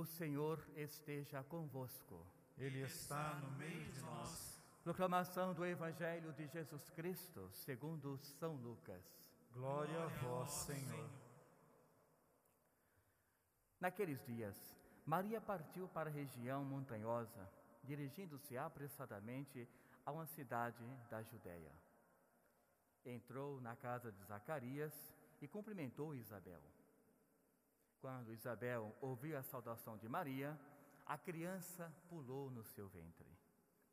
O Senhor esteja convosco. Ele está no meio de nós. Proclamação do Evangelho de Jesus Cristo, segundo São Lucas. Glória a vós, Senhor. Naqueles dias, Maria partiu para a região montanhosa, dirigindo-se apressadamente a uma cidade da Judéia. Entrou na casa de Zacarias e cumprimentou Isabel. Quando Isabel ouviu a saudação de Maria, a criança pulou no seu ventre.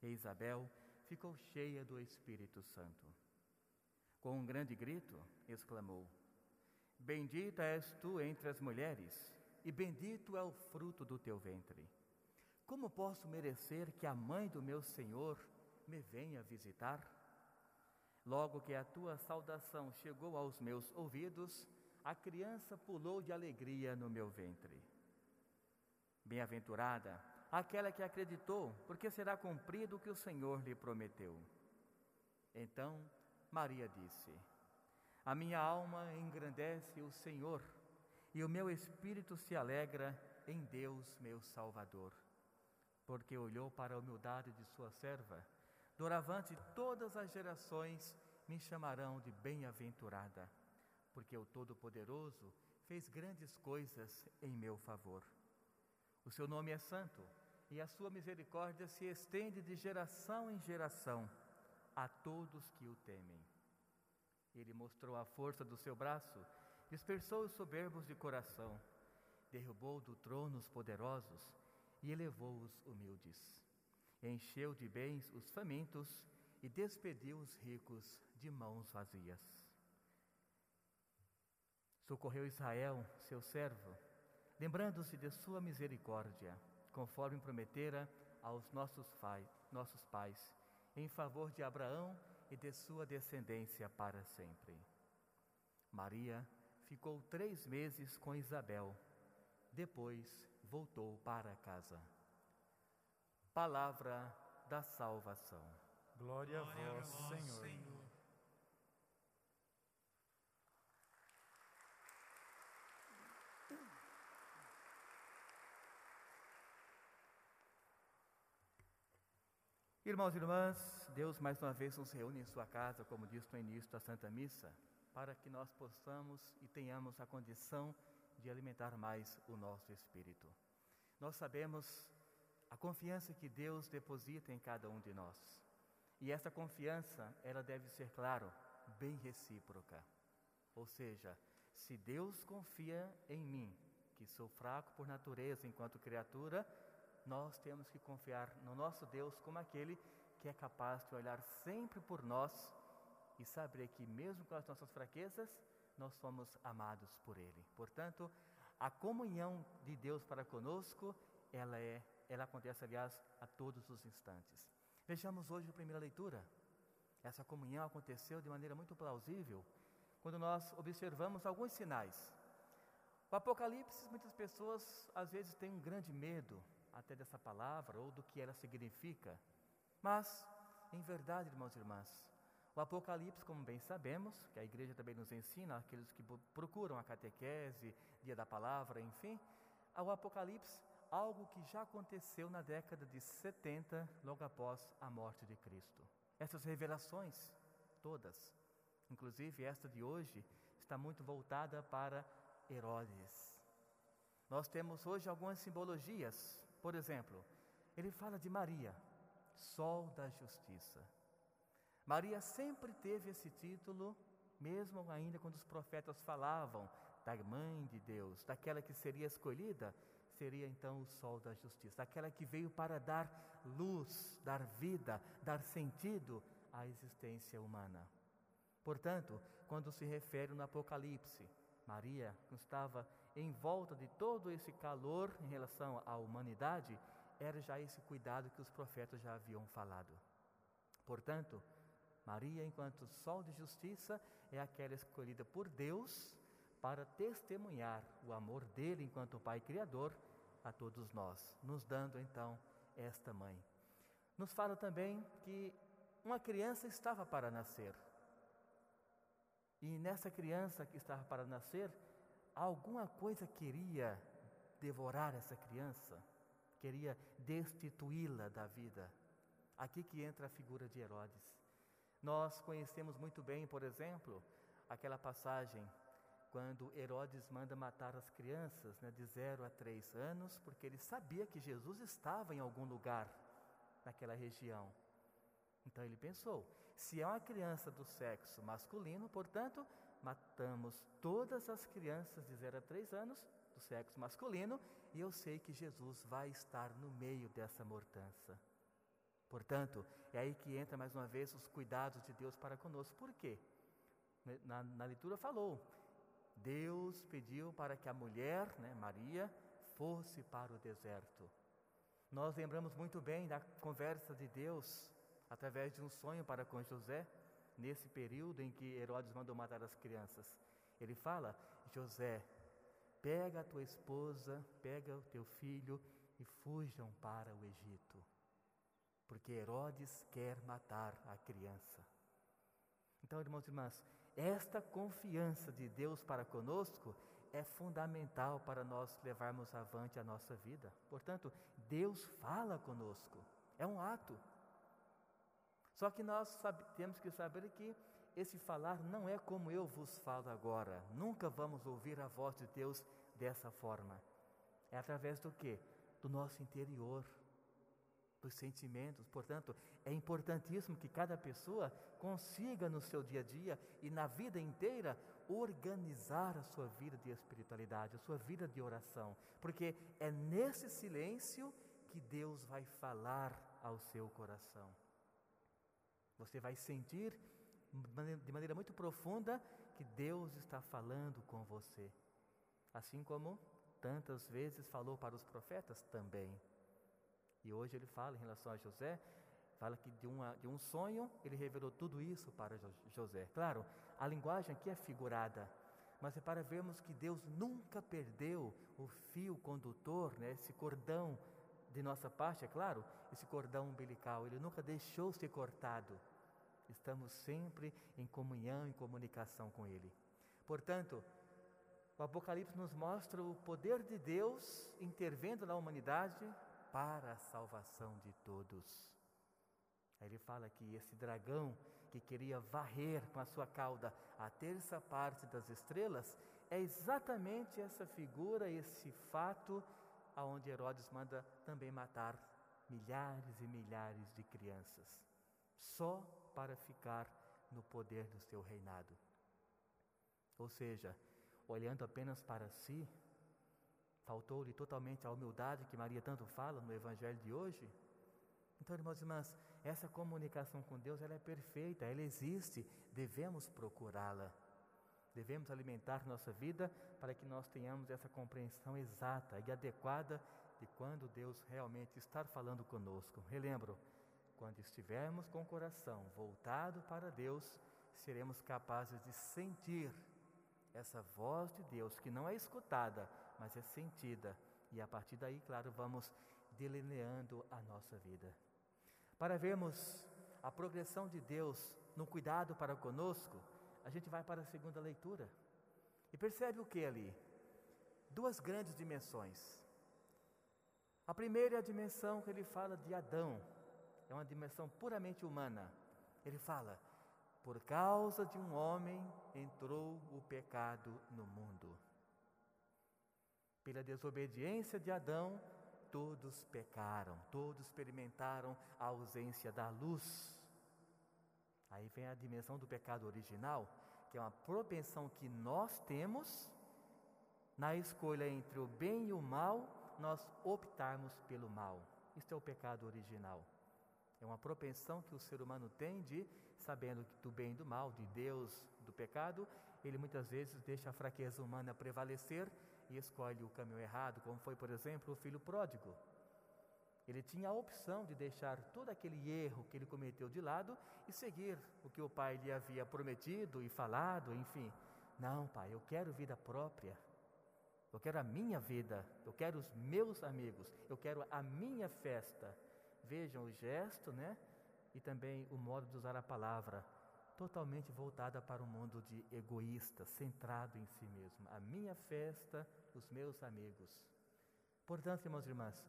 E Isabel ficou cheia do Espírito Santo. Com um grande grito, exclamou: Bendita és tu entre as mulheres, e bendito é o fruto do teu ventre. Como posso merecer que a mãe do meu Senhor me venha visitar? Logo que a tua saudação chegou aos meus ouvidos, a criança pulou de alegria no meu ventre. Bem-aventurada aquela que acreditou, porque será cumprido o que o Senhor lhe prometeu. Então Maria disse: A minha alma engrandece o Senhor, e o meu espírito se alegra em Deus, meu Salvador, porque olhou para a humildade de sua serva. Doravante todas as gerações me chamarão de bem-aventurada porque o Todo-Poderoso fez grandes coisas em meu favor. O seu nome é santo e a sua misericórdia se estende de geração em geração a todos que o temem. Ele mostrou a força do seu braço, dispersou os soberbos de coração, derrubou do trono os poderosos e elevou os humildes. Encheu de bens os famintos e despediu os ricos de mãos vazias. Socorreu Israel, seu servo, lembrando-se de sua misericórdia, conforme prometera aos nossos, nossos pais, em favor de Abraão e de sua descendência para sempre. Maria ficou três meses com Isabel, depois voltou para casa. Palavra da salvação. Glória a vós, Senhor. Irmãos e irmãs, Deus mais uma vez nos reúne em Sua casa, como diz no início da Santa Missa, para que nós possamos e tenhamos a condição de alimentar mais o nosso espírito. Nós sabemos a confiança que Deus deposita em cada um de nós. E essa confiança, ela deve ser, claro, bem recíproca. Ou seja, se Deus confia em mim, que sou fraco por natureza enquanto criatura, nós temos que confiar no nosso Deus como aquele que é capaz de olhar sempre por nós e saber que, mesmo com as nossas fraquezas, nós somos amados por Ele. Portanto, a comunhão de Deus para conosco, ela é, ela acontece, aliás, a todos os instantes. Vejamos hoje a primeira leitura. Essa comunhão aconteceu de maneira muito plausível quando nós observamos alguns sinais. O Apocalipse, muitas pessoas às vezes têm um grande medo até dessa palavra ou do que ela significa. Mas, em verdade, irmãos e irmãs, o Apocalipse, como bem sabemos, que a igreja também nos ensina, aqueles que procuram a catequese, dia da palavra, enfim, o Apocalipse, algo que já aconteceu na década de 70, logo após a morte de Cristo. Essas revelações, todas, inclusive esta de hoje, está muito voltada para Herodes. Nós temos hoje algumas simbologias por exemplo, ele fala de Maria, Sol da Justiça. Maria sempre teve esse título, mesmo ainda quando os profetas falavam da mãe de Deus, daquela que seria escolhida, seria então o Sol da Justiça, aquela que veio para dar luz, dar vida, dar sentido à existência humana. Portanto, quando se refere no Apocalipse Maria estava em volta de todo esse calor em relação à humanidade, era já esse cuidado que os profetas já haviam falado. Portanto, Maria, enquanto sol de justiça, é aquela escolhida por Deus para testemunhar o amor dele enquanto Pai Criador a todos nós, nos dando então esta mãe. Nos fala também que uma criança estava para nascer. E nessa criança que estava para nascer, alguma coisa queria devorar essa criança, queria destituí-la da vida. Aqui que entra a figura de Herodes. Nós conhecemos muito bem, por exemplo, aquela passagem quando Herodes manda matar as crianças né, de 0 a 3 anos, porque ele sabia que Jesus estava em algum lugar naquela região. Então ele pensou: se é uma criança do sexo masculino, portanto, matamos todas as crianças de 0 a 3 anos do sexo masculino, e eu sei que Jesus vai estar no meio dessa mortança. Portanto, é aí que entra mais uma vez os cuidados de Deus para conosco. Por quê? Na, na leitura falou: Deus pediu para que a mulher, né, Maria, fosse para o deserto. Nós lembramos muito bem da conversa de Deus através de um sonho para com José, nesse período em que Herodes mandou matar as crianças. Ele fala: José, pega a tua esposa, pega o teu filho e fujam para o Egito, porque Herodes quer matar a criança. Então, irmãos e irmãs, esta confiança de Deus para conosco é fundamental para nós levarmos avante a nossa vida. Portanto, Deus fala conosco, é um ato. Só que nós sabe, temos que saber que esse falar não é como eu vos falo agora. Nunca vamos ouvir a voz de Deus dessa forma. É através do que? Do nosso interior, dos sentimentos. Portanto, é importantíssimo que cada pessoa consiga no seu dia a dia e na vida inteira organizar a sua vida de espiritualidade, a sua vida de oração, porque é nesse silêncio que Deus vai falar ao seu coração. Você vai sentir de maneira muito profunda que Deus está falando com você. Assim como tantas vezes falou para os profetas também. E hoje ele fala em relação a José, fala que de, uma, de um sonho ele revelou tudo isso para José. Claro, a linguagem aqui é figurada, mas é para vermos que Deus nunca perdeu o fio condutor, né, esse cordão de nossa parte, é claro, esse cordão umbilical, ele nunca deixou ser cortado. Estamos sempre em comunhão, em comunicação com Ele. Portanto, o Apocalipse nos mostra o poder de Deus intervendo na humanidade para a salvação de todos. Aí ele fala que esse dragão que queria varrer com a sua cauda a terça parte das estrelas é exatamente essa figura, esse fato aonde Herodes manda também matar milhares e milhares de crianças, só para ficar no poder do seu reinado. Ou seja, olhando apenas para si, faltou-lhe totalmente a humildade que Maria tanto fala no Evangelho de hoje. Então, irmãos e irmãs, essa comunicação com Deus ela é perfeita, ela existe, devemos procurá-la. Devemos alimentar nossa vida para que nós tenhamos essa compreensão exata e adequada de quando Deus realmente está falando conosco. Relembro, quando estivermos com o coração voltado para Deus, seremos capazes de sentir essa voz de Deus que não é escutada, mas é sentida. E a partir daí, claro, vamos delineando a nossa vida. Para vermos a progressão de Deus no cuidado para conosco, a gente vai para a segunda leitura. E percebe o que ali? Duas grandes dimensões. A primeira é a dimensão que ele fala de Adão, é uma dimensão puramente humana. Ele fala: por causa de um homem entrou o pecado no mundo. Pela desobediência de Adão, todos pecaram, todos experimentaram a ausência da luz. Aí vem a dimensão do pecado original, que é uma propensão que nós temos na escolha entre o bem e o mal, nós optarmos pelo mal. Isto é o pecado original. É uma propensão que o ser humano tem de, sabendo do bem e do mal, de Deus, do pecado, ele muitas vezes deixa a fraqueza humana prevalecer e escolhe o caminho errado, como foi, por exemplo, o filho pródigo. Ele tinha a opção de deixar todo aquele erro que ele cometeu de lado e seguir o que o pai lhe havia prometido e falado, enfim. Não, pai, eu quero vida própria. Eu quero a minha vida, eu quero os meus amigos, eu quero a minha festa. Vejam o gesto, né? E também o modo de usar a palavra, totalmente voltada para o mundo de egoísta, centrado em si mesmo. A minha festa, os meus amigos. Portanto, irmãos e irmãs,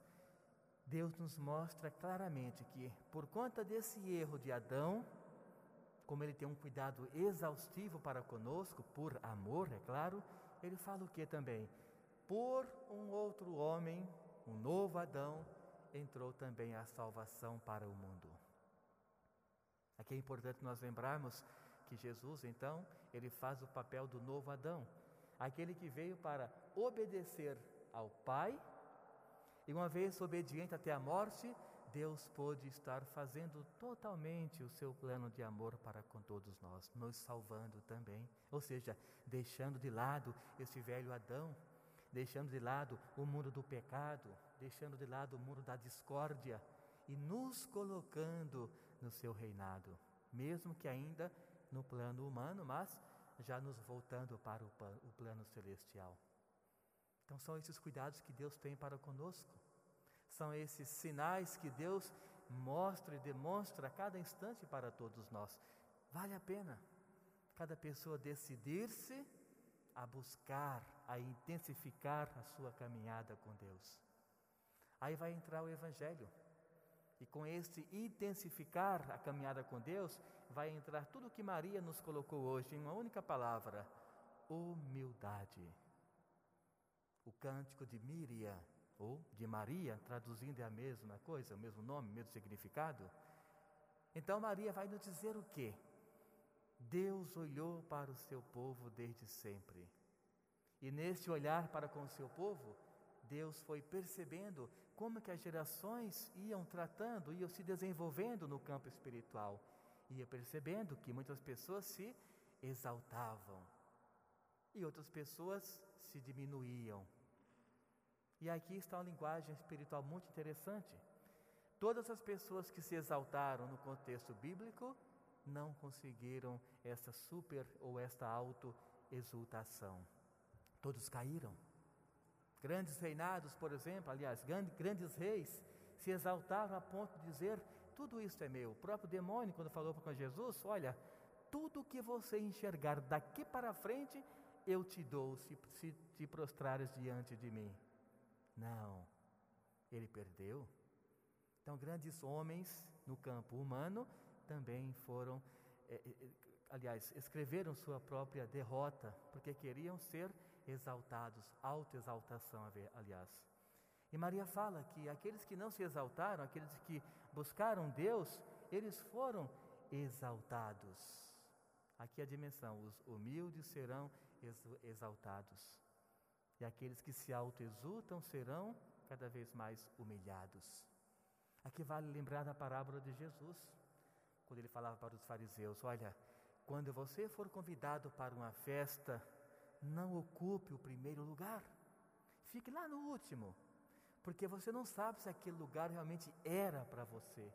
Deus nos mostra claramente que, por conta desse erro de Adão, como ele tem um cuidado exaustivo para conosco, por amor, é claro, ele fala o que também? Por um outro homem, um novo Adão, entrou também a salvação para o mundo. Aqui é importante nós lembrarmos que Jesus, então, ele faz o papel do novo Adão, aquele que veio para obedecer ao Pai, e uma vez obediente até a morte, Deus pôde estar fazendo totalmente o seu plano de amor para com todos nós, nos salvando também, ou seja, deixando de lado esse velho Adão, deixando de lado o mundo do pecado, deixando de lado o mundo da discórdia e nos colocando no seu reinado, mesmo que ainda no plano humano, mas já nos voltando para o, o plano celestial. Então, são esses cuidados que Deus tem para conosco. São esses sinais que Deus mostra e demonstra a cada instante para todos nós. Vale a pena cada pessoa decidir-se a buscar, a intensificar a sua caminhada com Deus. Aí vai entrar o Evangelho. E com este intensificar a caminhada com Deus, vai entrar tudo o que Maria nos colocou hoje em uma única palavra: humildade. O cântico de Miriam ou de Maria, traduzindo é a mesma coisa, o mesmo nome, o mesmo significado. Então Maria vai nos dizer o quê? Deus olhou para o seu povo desde sempre. E neste olhar para com o seu povo, Deus foi percebendo como que as gerações iam tratando, iam se desenvolvendo no campo espiritual. Ia percebendo que muitas pessoas se exaltavam e outras pessoas se diminuíam e aqui está uma linguagem espiritual muito interessante. Todas as pessoas que se exaltaram no contexto bíblico não conseguiram essa super ou esta auto-exultação. Todos caíram. Grandes reinados, por exemplo, aliás, grandes reis, se exaltaram a ponto de dizer: tudo isso é meu. O próprio demônio, quando falou com Jesus, olha, tudo que você enxergar daqui para frente, eu te dou se, se te prostrares diante de mim. Não, ele perdeu. Então, grandes homens no campo humano também foram, é, é, aliás, escreveram sua própria derrota, porque queriam ser exaltados, autoexaltação, aliás. E Maria fala que aqueles que não se exaltaram, aqueles que buscaram Deus, eles foram exaltados. Aqui a dimensão: os humildes serão exaltados e aqueles que se autoexultam serão cada vez mais humilhados. Aqui vale lembrar da parábola de Jesus, quando ele falava para os fariseus: Olha, quando você for convidado para uma festa, não ocupe o primeiro lugar, fique lá no último, porque você não sabe se aquele lugar realmente era para você.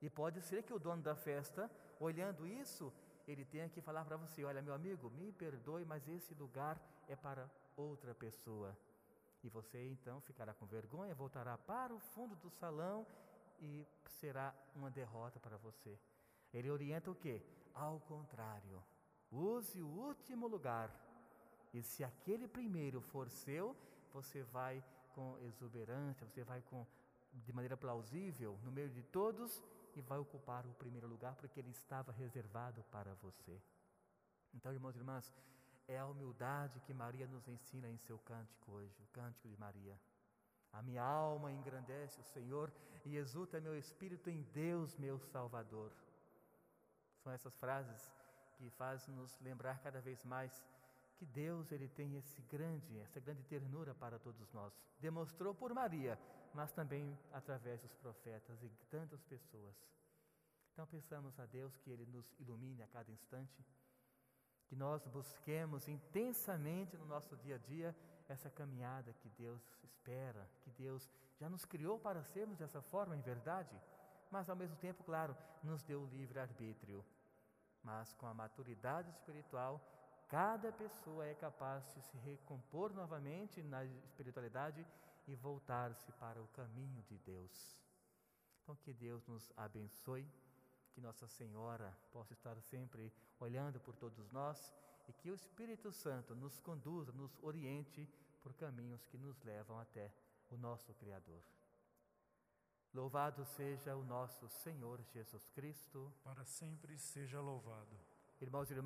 E pode ser que o dono da festa, olhando isso, ele tenha que falar para você: Olha, meu amigo, me perdoe, mas esse lugar é para outra pessoa. E você então ficará com vergonha, voltará para o fundo do salão e será uma derrota para você. Ele orienta o que? Ao contrário, use o último lugar. E se aquele primeiro for seu, você vai com exuberância, você vai com de maneira plausível no meio de todos e vai ocupar o primeiro lugar porque ele estava reservado para você. Então, irmãos e irmãs, é a humildade que Maria nos ensina em seu cântico hoje, o cântico de Maria. A minha alma engrandece o Senhor e exulta meu espírito em Deus, meu Salvador. São essas frases que fazem nos lembrar cada vez mais que Deus ele tem esse grande, essa grande ternura para todos nós. Demonstrou por Maria, mas também através dos profetas e tantas pessoas. Então pensamos a Deus que ele nos ilumine a cada instante que nós busquemos intensamente no nosso dia a dia essa caminhada que Deus espera, que Deus já nos criou para sermos dessa forma, em verdade, mas ao mesmo tempo, claro, nos deu livre arbítrio. Mas com a maturidade espiritual, cada pessoa é capaz de se recompor novamente na espiritualidade e voltar-se para o caminho de Deus. Então, que Deus nos abençoe que Nossa Senhora possa estar sempre olhando por todos nós e que o Espírito Santo nos conduza, nos oriente por caminhos que nos levam até o nosso Criador. Louvado seja o nosso Senhor Jesus Cristo. Para sempre seja louvado. Irmãos e irmãs,